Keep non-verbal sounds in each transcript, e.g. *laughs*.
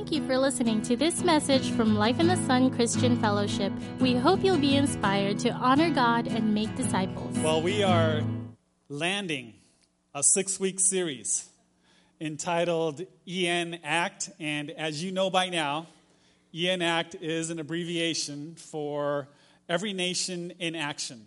Thank you for listening to this message from Life in the Sun Christian Fellowship. We hope you'll be inspired to honor God and make disciples. Well, we are landing a six week series entitled EN Act. And as you know by now, EN Act is an abbreviation for Every Nation in Action.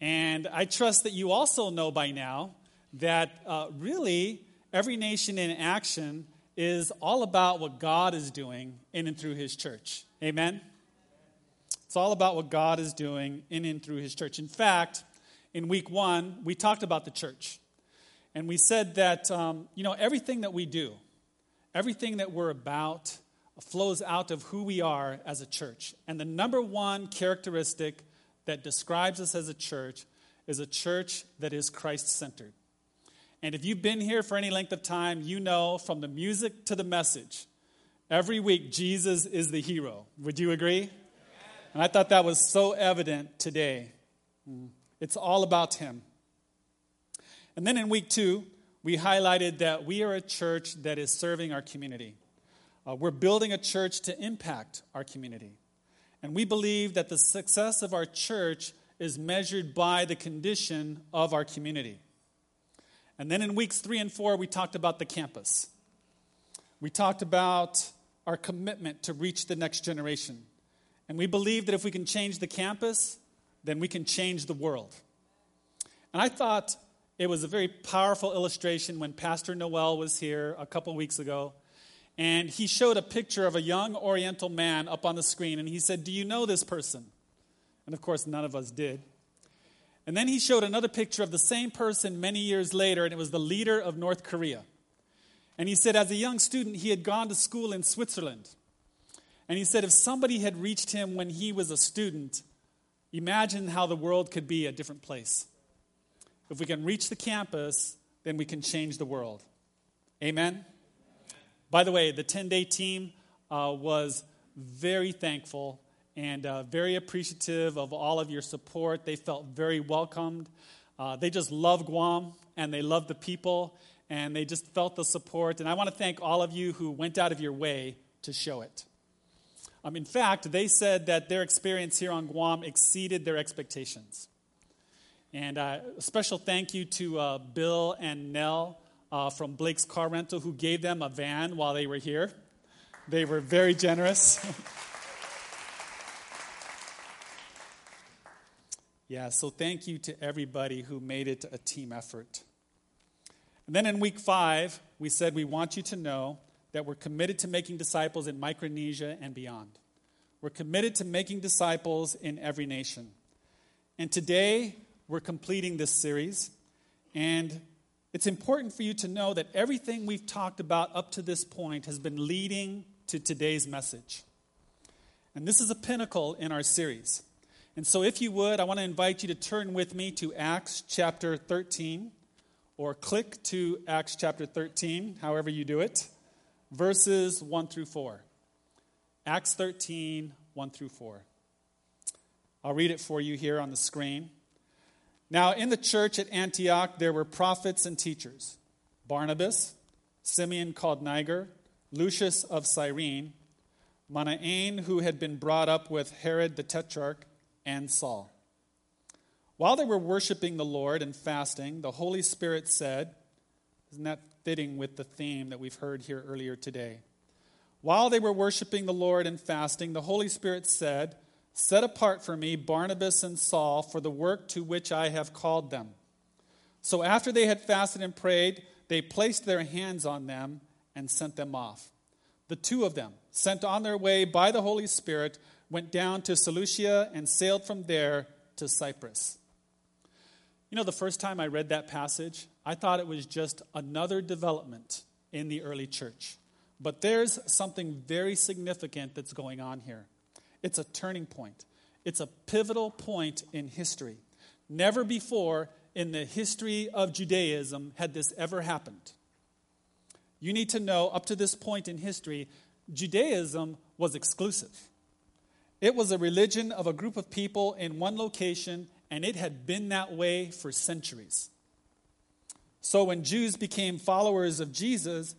And I trust that you also know by now that uh, really Every Nation in Action is all about what God is doing in and through His church. Amen? It's all about what God is doing in and through His church. In fact, in week one, we talked about the church. And we said that, um, you know, everything that we do, everything that we're about, flows out of who we are as a church. And the number one characteristic that describes us as a church is a church that is Christ centered. And if you've been here for any length of time, you know from the music to the message, every week Jesus is the hero. Would you agree? And I thought that was so evident today. Mm. It's all about him. And then in week two, we highlighted that we are a church that is serving our community. Uh, we're building a church to impact our community. And we believe that the success of our church is measured by the condition of our community. And then in weeks three and four, we talked about the campus. We talked about our commitment to reach the next generation. And we believe that if we can change the campus, then we can change the world. And I thought it was a very powerful illustration when Pastor Noel was here a couple weeks ago. And he showed a picture of a young Oriental man up on the screen. And he said, Do you know this person? And of course, none of us did. And then he showed another picture of the same person many years later, and it was the leader of North Korea. And he said, as a young student, he had gone to school in Switzerland. And he said, if somebody had reached him when he was a student, imagine how the world could be a different place. If we can reach the campus, then we can change the world. Amen? By the way, the 10 day team uh, was very thankful and uh, very appreciative of all of your support. They felt very welcomed. Uh, they just love Guam and they love the people and they just felt the support. And I want to thank all of you who went out of your way to show it. Um, in fact, they said that their experience here on Guam exceeded their expectations. And uh, a special thank you to uh, Bill and Nell uh, from Blake's Car Rental who gave them a van while they were here. They were very generous. *laughs* Yeah, so thank you to everybody who made it a team effort. And then in week five, we said we want you to know that we're committed to making disciples in Micronesia and beyond. We're committed to making disciples in every nation. And today, we're completing this series. And it's important for you to know that everything we've talked about up to this point has been leading to today's message. And this is a pinnacle in our series. And so, if you would, I want to invite you to turn with me to Acts chapter 13, or click to Acts chapter 13, however you do it, verses 1 through 4. Acts 13, 1 through 4. I'll read it for you here on the screen. Now, in the church at Antioch, there were prophets and teachers Barnabas, Simeon called Niger, Lucius of Cyrene, Manaen, who had been brought up with Herod the Tetrarch and Saul. While they were worshiping the Lord and fasting, the Holy Spirit said, Isn't that fitting with the theme that we've heard here earlier today? While they were worshiping the Lord and fasting, the Holy Spirit said, Set apart for me Barnabas and Saul for the work to which I have called them. So after they had fasted and prayed, they placed their hands on them and sent them off. The two of them, sent on their way by the Holy Spirit, went down to Seleucia and sailed from there to Cyprus. You know, the first time I read that passage, I thought it was just another development in the early church. But there's something very significant that's going on here. It's a turning point, it's a pivotal point in history. Never before in the history of Judaism had this ever happened. You need to know, up to this point in history, Judaism was exclusive. It was a religion of a group of people in one location, and it had been that way for centuries. So when Jews became followers of Jesus,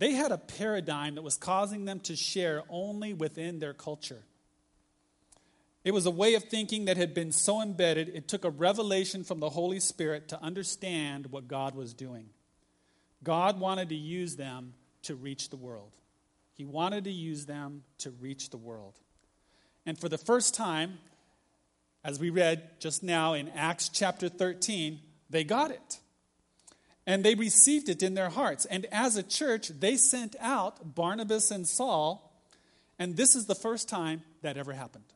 They had a paradigm that was causing them to share only within their culture. It was a way of thinking that had been so embedded, it took a revelation from the Holy Spirit to understand what God was doing. God wanted to use them to reach the world. He wanted to use them to reach the world. And for the first time, as we read just now in Acts chapter 13, they got it. And they received it in their hearts. And as a church, they sent out Barnabas and Saul. And this is the first time that ever happened.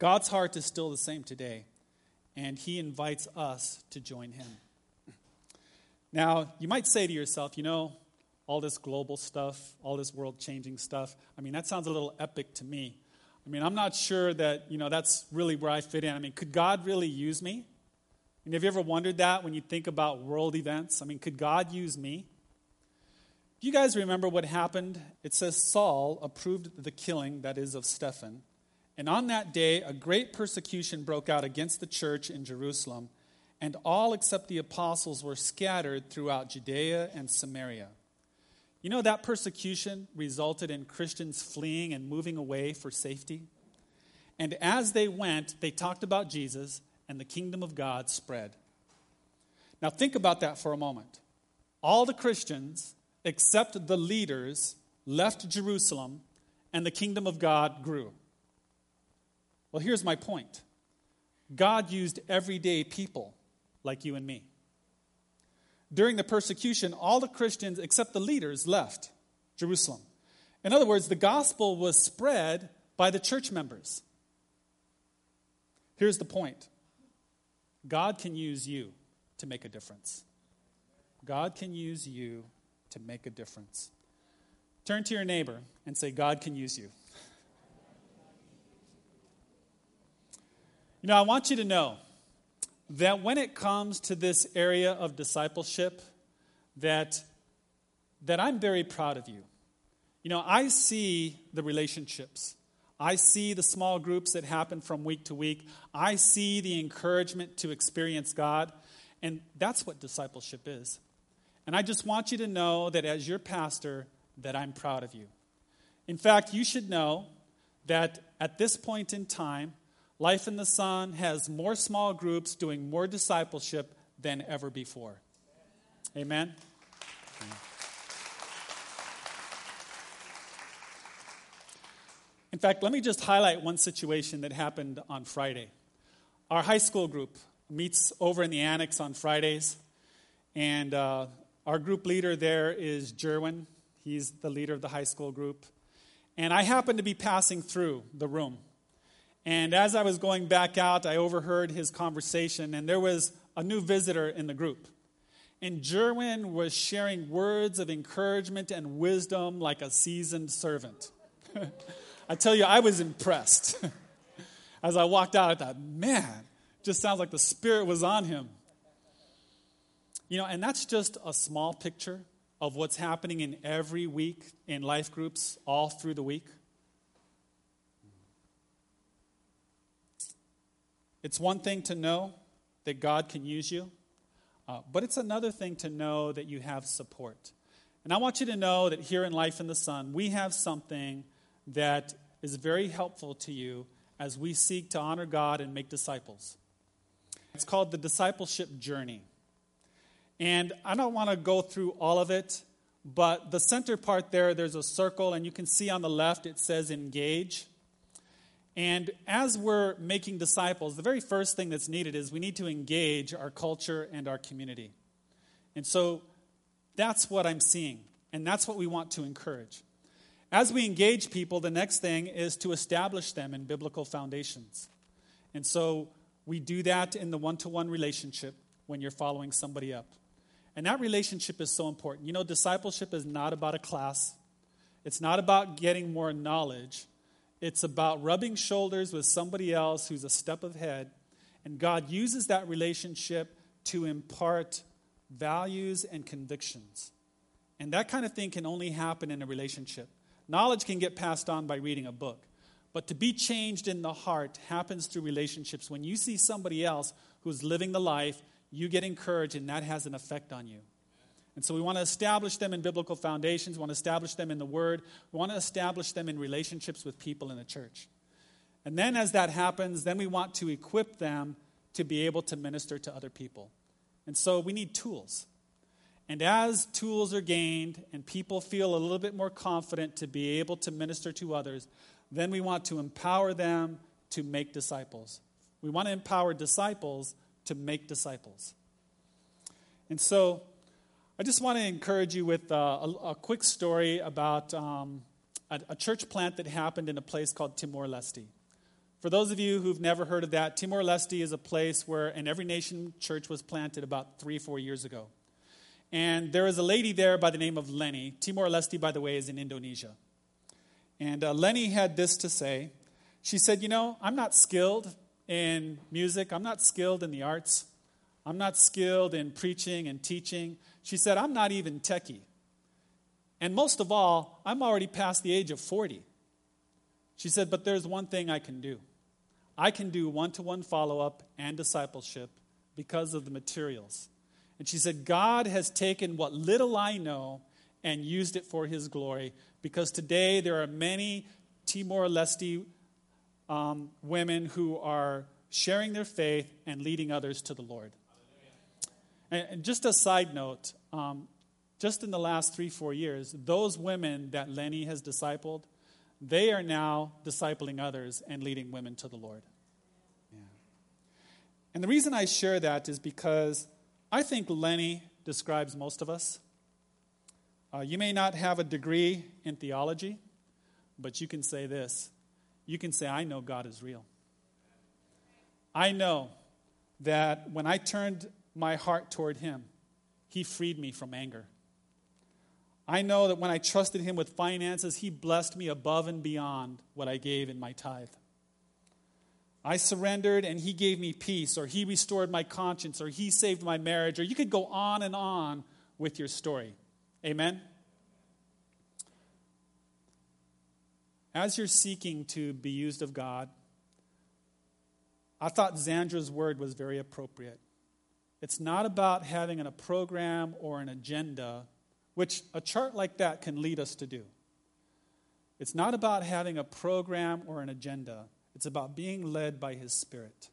God's heart is still the same today, and He invites us to join Him. Now, you might say to yourself, you know, all this global stuff, all this world changing stuff, I mean, that sounds a little epic to me. I mean, I'm not sure that, you know, that's really where I fit in. I mean, could God really use me? Mean, have you ever wondered that when you think about world events? I mean, could God use me? Do you guys remember what happened? It says Saul approved the killing, that is, of Stephen. And on that day, a great persecution broke out against the church in Jerusalem, and all except the apostles were scattered throughout Judea and Samaria. You know, that persecution resulted in Christians fleeing and moving away for safety. And as they went, they talked about Jesus, and the kingdom of God spread. Now, think about that for a moment. All the Christians, except the leaders, left Jerusalem, and the kingdom of God grew. Well, here's my point God used everyday people like you and me. During the persecution, all the Christians except the leaders left Jerusalem. In other words, the gospel was spread by the church members. Here's the point God can use you to make a difference. God can use you to make a difference. Turn to your neighbor and say, God can use you. You know, I want you to know that when it comes to this area of discipleship, that, that I'm very proud of you. You know, I see the relationships. I see the small groups that happen from week to week. I see the encouragement to experience God. And that's what discipleship is. And I just want you to know that as your pastor, that I'm proud of you. In fact, you should know that at this point in time, Life in the Sun has more small groups doing more discipleship than ever before. Amen? In fact, let me just highlight one situation that happened on Friday. Our high school group meets over in the annex on Fridays, and uh, our group leader there is Jerwin. He's the leader of the high school group. And I happened to be passing through the room and as I was going back out, I overheard his conversation, and there was a new visitor in the group. And Jerwin was sharing words of encouragement and wisdom like a seasoned servant. *laughs* I tell you, I was impressed. *laughs* As I walked out, I thought, man, just sounds like the Spirit was on him. You know, and that's just a small picture of what's happening in every week in life groups all through the week. It's one thing to know that God can use you, uh, but it's another thing to know that you have support. And I want you to know that here in Life in the Sun, we have something that is very helpful to you as we seek to honor God and make disciples. It's called the Discipleship Journey. And I don't want to go through all of it, but the center part there, there's a circle, and you can see on the left it says engage. And as we're making disciples, the very first thing that's needed is we need to engage our culture and our community. And so that's what I'm seeing, and that's what we want to encourage. As we engage people, the next thing is to establish them in biblical foundations. And so we do that in the one to one relationship when you're following somebody up. And that relationship is so important. You know, discipleship is not about a class, it's not about getting more knowledge. It's about rubbing shoulders with somebody else who's a step ahead. And God uses that relationship to impart values and convictions. And that kind of thing can only happen in a relationship. Knowledge can get passed on by reading a book. But to be changed in the heart happens through relationships. When you see somebody else who's living the life, you get encouraged, and that has an effect on you. And so we want to establish them in biblical foundations, we want to establish them in the Word, we want to establish them in relationships with people in the church. And then as that happens, then we want to equip them to be able to minister to other people. And so we need tools. And as tools are gained and people feel a little bit more confident to be able to minister to others, then we want to empower them to make disciples. We want to empower disciples to make disciples. And so I just want to encourage you with uh, a, a, quick story about um, a, a, church plant that happened in a place called Timor Leste. For those of you who've never heard of that, Timor Leste is a place where an Every Nation church was planted about three, four years ago. And there is a lady there by the name of Lenny. Timor Leste, by the way, is in Indonesia. And uh, Lenny had this to say. She said, You know, I'm not skilled in music, I'm not skilled in the arts, I'm not skilled in preaching and teaching. She said, I'm not even techie. And most of all, I'm already past the age of 40. She said, But there's one thing I can do I can do one to one follow up and discipleship because of the materials. And she said, God has taken what little I know and used it for his glory because today there are many Timor Leste um, women who are sharing their faith and leading others to the Lord. And just a side note, um, just in the last three, four years, those women that Lenny has discipled, they are now discipling others and leading women to the Lord. Yeah. And the reason I share that is because I think Lenny describes most of us. Uh, you may not have a degree in theology, but you can say this. You can say, I know God is real. I know that when I turned my heart toward Him, He freed me from anger. I know that when I trusted Him with finances, He blessed me above and beyond what I gave in my tithe. I surrendered and He gave me peace, or He restored my conscience, or He saved my marriage, or you could go on and on with your story. Amen? As you're seeking to be used of God, I thought Zandra's word was very appropriate. It's not about having a program or an agenda, which a chart like that can lead us to do. It's not about having a program or an agenda. It's about being led by His Spirit.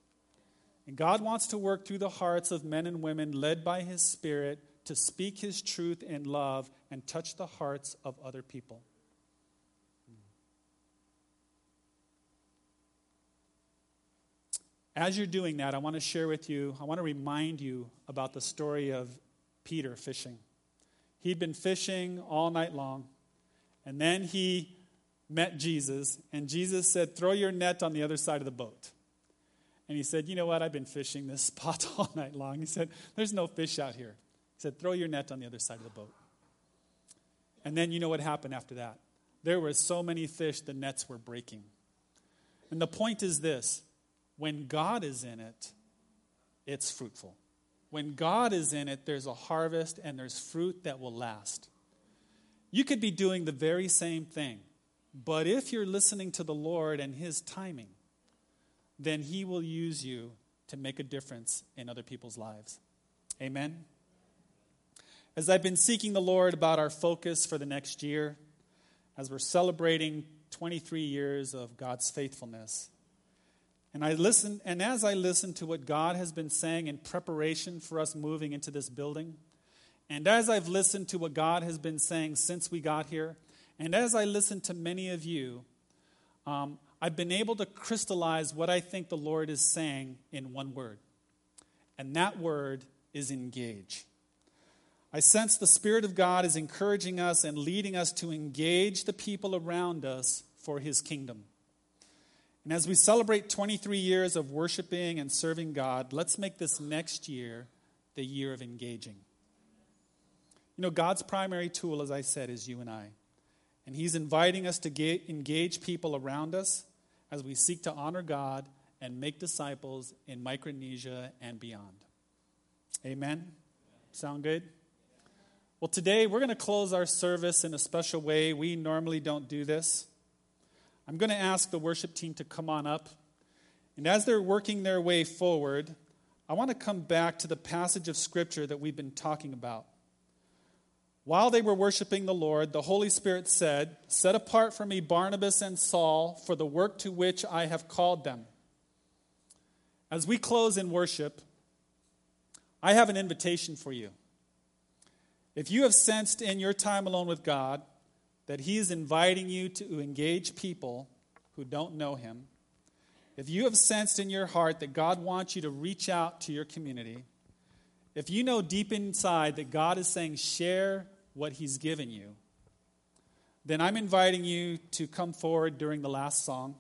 And God wants to work through the hearts of men and women led by His Spirit to speak His truth in love and touch the hearts of other people. As you're doing that, I want to share with you, I want to remind you about the story of Peter fishing. He'd been fishing all night long, and then he met Jesus, and Jesus said, Throw your net on the other side of the boat. And he said, You know what? I've been fishing this *laughs* spot all night long. He said, There's no fish out here. He said, Throw your net on the other side of the boat. And then you know what happened after that? There were so many fish, the nets were breaking. And the point is this when God is in it, it's fruitful. When God is in it, there's a harvest and there's fruit that will last. You could be doing the very same thing, but if you're listening to the Lord and His timing, then He will use you to make a difference in other people's lives. Amen. As I've been seeking the Lord about our focus for the next year, as we're celebrating 23 years of God's faithfulness, and I listen, and as I listen to what God has been saying in preparation for us moving into this building, and as I've listened to what God has been saying since we got here, and as I listen to many of you, um, I've been able to crystallize what I think the Lord is saying in one word. And that word is engage. I sense the Spirit of God is encouraging us and leading us to engage the people around us for His kingdom. And as we celebrate 23 years of worshiping and serving God, let's make this next year the year of engaging. You know, God's primary tool, as I said, is you and I. And He's inviting us to engage people around us as we seek to honor God and make disciples in Micronesia and beyond. Amen? Sound good? Well, today we're going to close our service in a special way. We normally don't do this. I'm going to ask the worship team to come on up. And as they're working their way forward, I want to come back to the passage of Scripture that we've been talking about. While they were worshiping the Lord, the Holy Spirit said, Set apart for me Barnabas and Saul for the work to which I have called them. As we close in worship, I have an invitation for you. If you have sensed in your time alone with God that He is inviting you to engage people who don't know Him, if you have sensed in your heart that God wants you to reach out to your community, if you know deep inside that God is saying, share what He's given you, then I'm inviting you to come forward during the last song.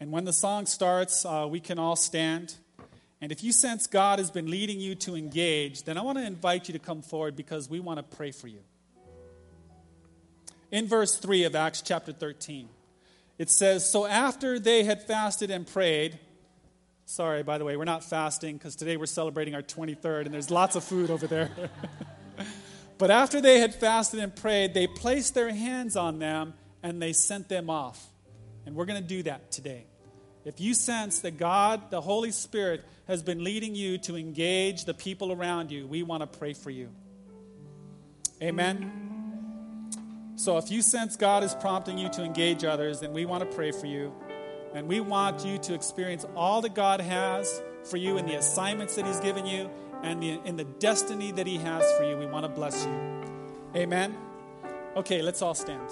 And when the song starts, uh, we can all stand. And if you sense God has been leading you to engage, then I want to invite you to come forward because we want to pray for you. In verse 3 of Acts chapter 13, it says, So after they had fasted and prayed, sorry, by the way, we're not fasting because today we're celebrating our 23rd and there's lots of food over there. *laughs* but after they had fasted and prayed, they placed their hands on them and they sent them off. And we're going to do that today. If you sense that God, the Holy Spirit, has been leading you to engage the people around you, we want to pray for you. Amen. So if you sense God is prompting you to engage others, then we want to pray for you. And we want you to experience all that God has for you in the assignments that He's given you and the, in the destiny that He has for you. We want to bless you. Amen. Okay, let's all stand.